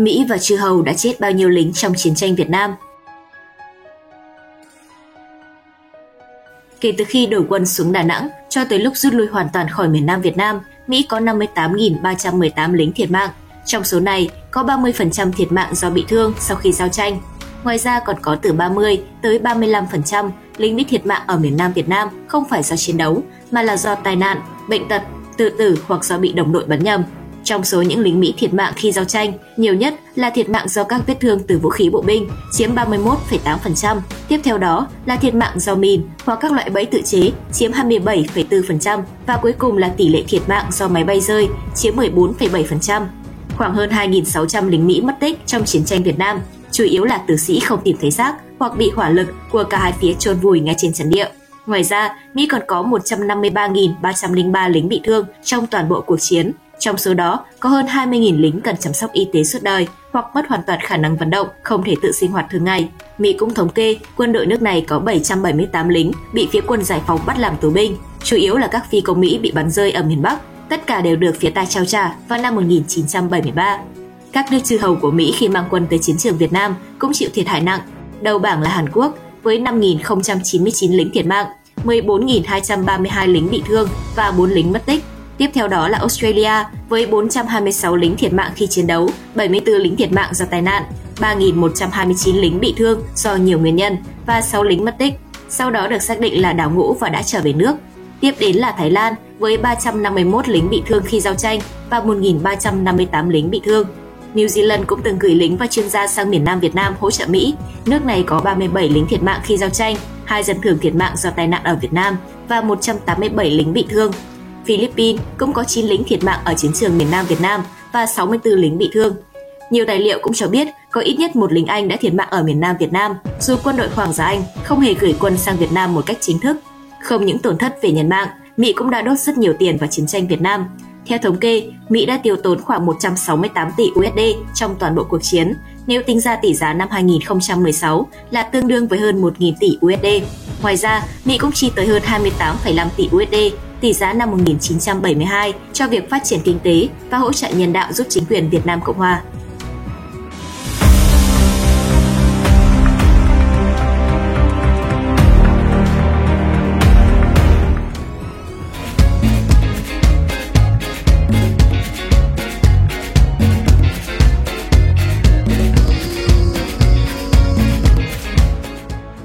Mỹ và chư hầu đã chết bao nhiêu lính trong chiến tranh Việt Nam? Kể từ khi đổ quân xuống Đà Nẵng cho tới lúc rút lui hoàn toàn khỏi miền Nam Việt Nam, Mỹ có 58.318 lính thiệt mạng. Trong số này, có 30% thiệt mạng do bị thương sau khi giao tranh. Ngoài ra còn có từ 30 tới 35% lính Mỹ thiệt mạng ở miền Nam Việt Nam không phải do chiến đấu, mà là do tai nạn, bệnh tật, tự tử hoặc do bị đồng đội bắn nhầm. Trong số những lính Mỹ thiệt mạng khi giao tranh, nhiều nhất là thiệt mạng do các vết thương từ vũ khí bộ binh, chiếm 31,8%. Tiếp theo đó là thiệt mạng do mìn hoặc các loại bẫy tự chế, chiếm 27,4%. Và cuối cùng là tỷ lệ thiệt mạng do máy bay rơi, chiếm 14,7%. Khoảng hơn 2.600 lính Mỹ mất tích trong chiến tranh Việt Nam, chủ yếu là tử sĩ không tìm thấy xác hoặc bị hỏa lực của cả hai phía chôn vùi ngay trên trận địa. Ngoài ra, Mỹ còn có 153.303 lính bị thương trong toàn bộ cuộc chiến, trong số đó, có hơn 20.000 lính cần chăm sóc y tế suốt đời hoặc mất hoàn toàn khả năng vận động, không thể tự sinh hoạt thường ngày. Mỹ cũng thống kê quân đội nước này có 778 lính bị phía quân giải phóng bắt làm tù binh, chủ yếu là các phi công Mỹ bị bắn rơi ở miền Bắc. Tất cả đều được phía ta trao trả vào năm 1973. Các nước chư hầu của Mỹ khi mang quân tới chiến trường Việt Nam cũng chịu thiệt hại nặng. Đầu bảng là Hàn Quốc với 5.099 lính thiệt mạng, 14.232 lính bị thương và 4 lính mất tích. Tiếp theo đó là Australia với 426 lính thiệt mạng khi chiến đấu, 74 lính thiệt mạng do tai nạn, 3.129 lính bị thương do nhiều nguyên nhân và 6 lính mất tích. Sau đó được xác định là đảo ngũ và đã trở về nước. Tiếp đến là Thái Lan với 351 lính bị thương khi giao tranh và 1.358 lính bị thương. New Zealand cũng từng gửi lính và chuyên gia sang miền Nam Việt Nam hỗ trợ Mỹ. Nước này có 37 lính thiệt mạng khi giao tranh, hai dân thường thiệt mạng do tai nạn ở Việt Nam và 187 lính bị thương Philippines cũng có 9 lính thiệt mạng ở chiến trường miền Nam Việt Nam và 64 lính bị thương. Nhiều tài liệu cũng cho biết có ít nhất một lính Anh đã thiệt mạng ở miền Nam Việt Nam, dù quân đội Hoàng gia Anh không hề gửi quân sang Việt Nam một cách chính thức. Không những tổn thất về nhân mạng, Mỹ cũng đã đốt rất nhiều tiền vào chiến tranh Việt Nam. Theo thống kê, Mỹ đã tiêu tốn khoảng 168 tỷ USD trong toàn bộ cuộc chiến, nếu tính ra tỷ giá năm 2016 là tương đương với hơn 1.000 tỷ USD. Ngoài ra, Mỹ cũng chi tới hơn 28,5 tỷ USD tỷ giá năm 1972 cho việc phát triển kinh tế và hỗ trợ nhân đạo giúp chính quyền Việt Nam Cộng Hòa.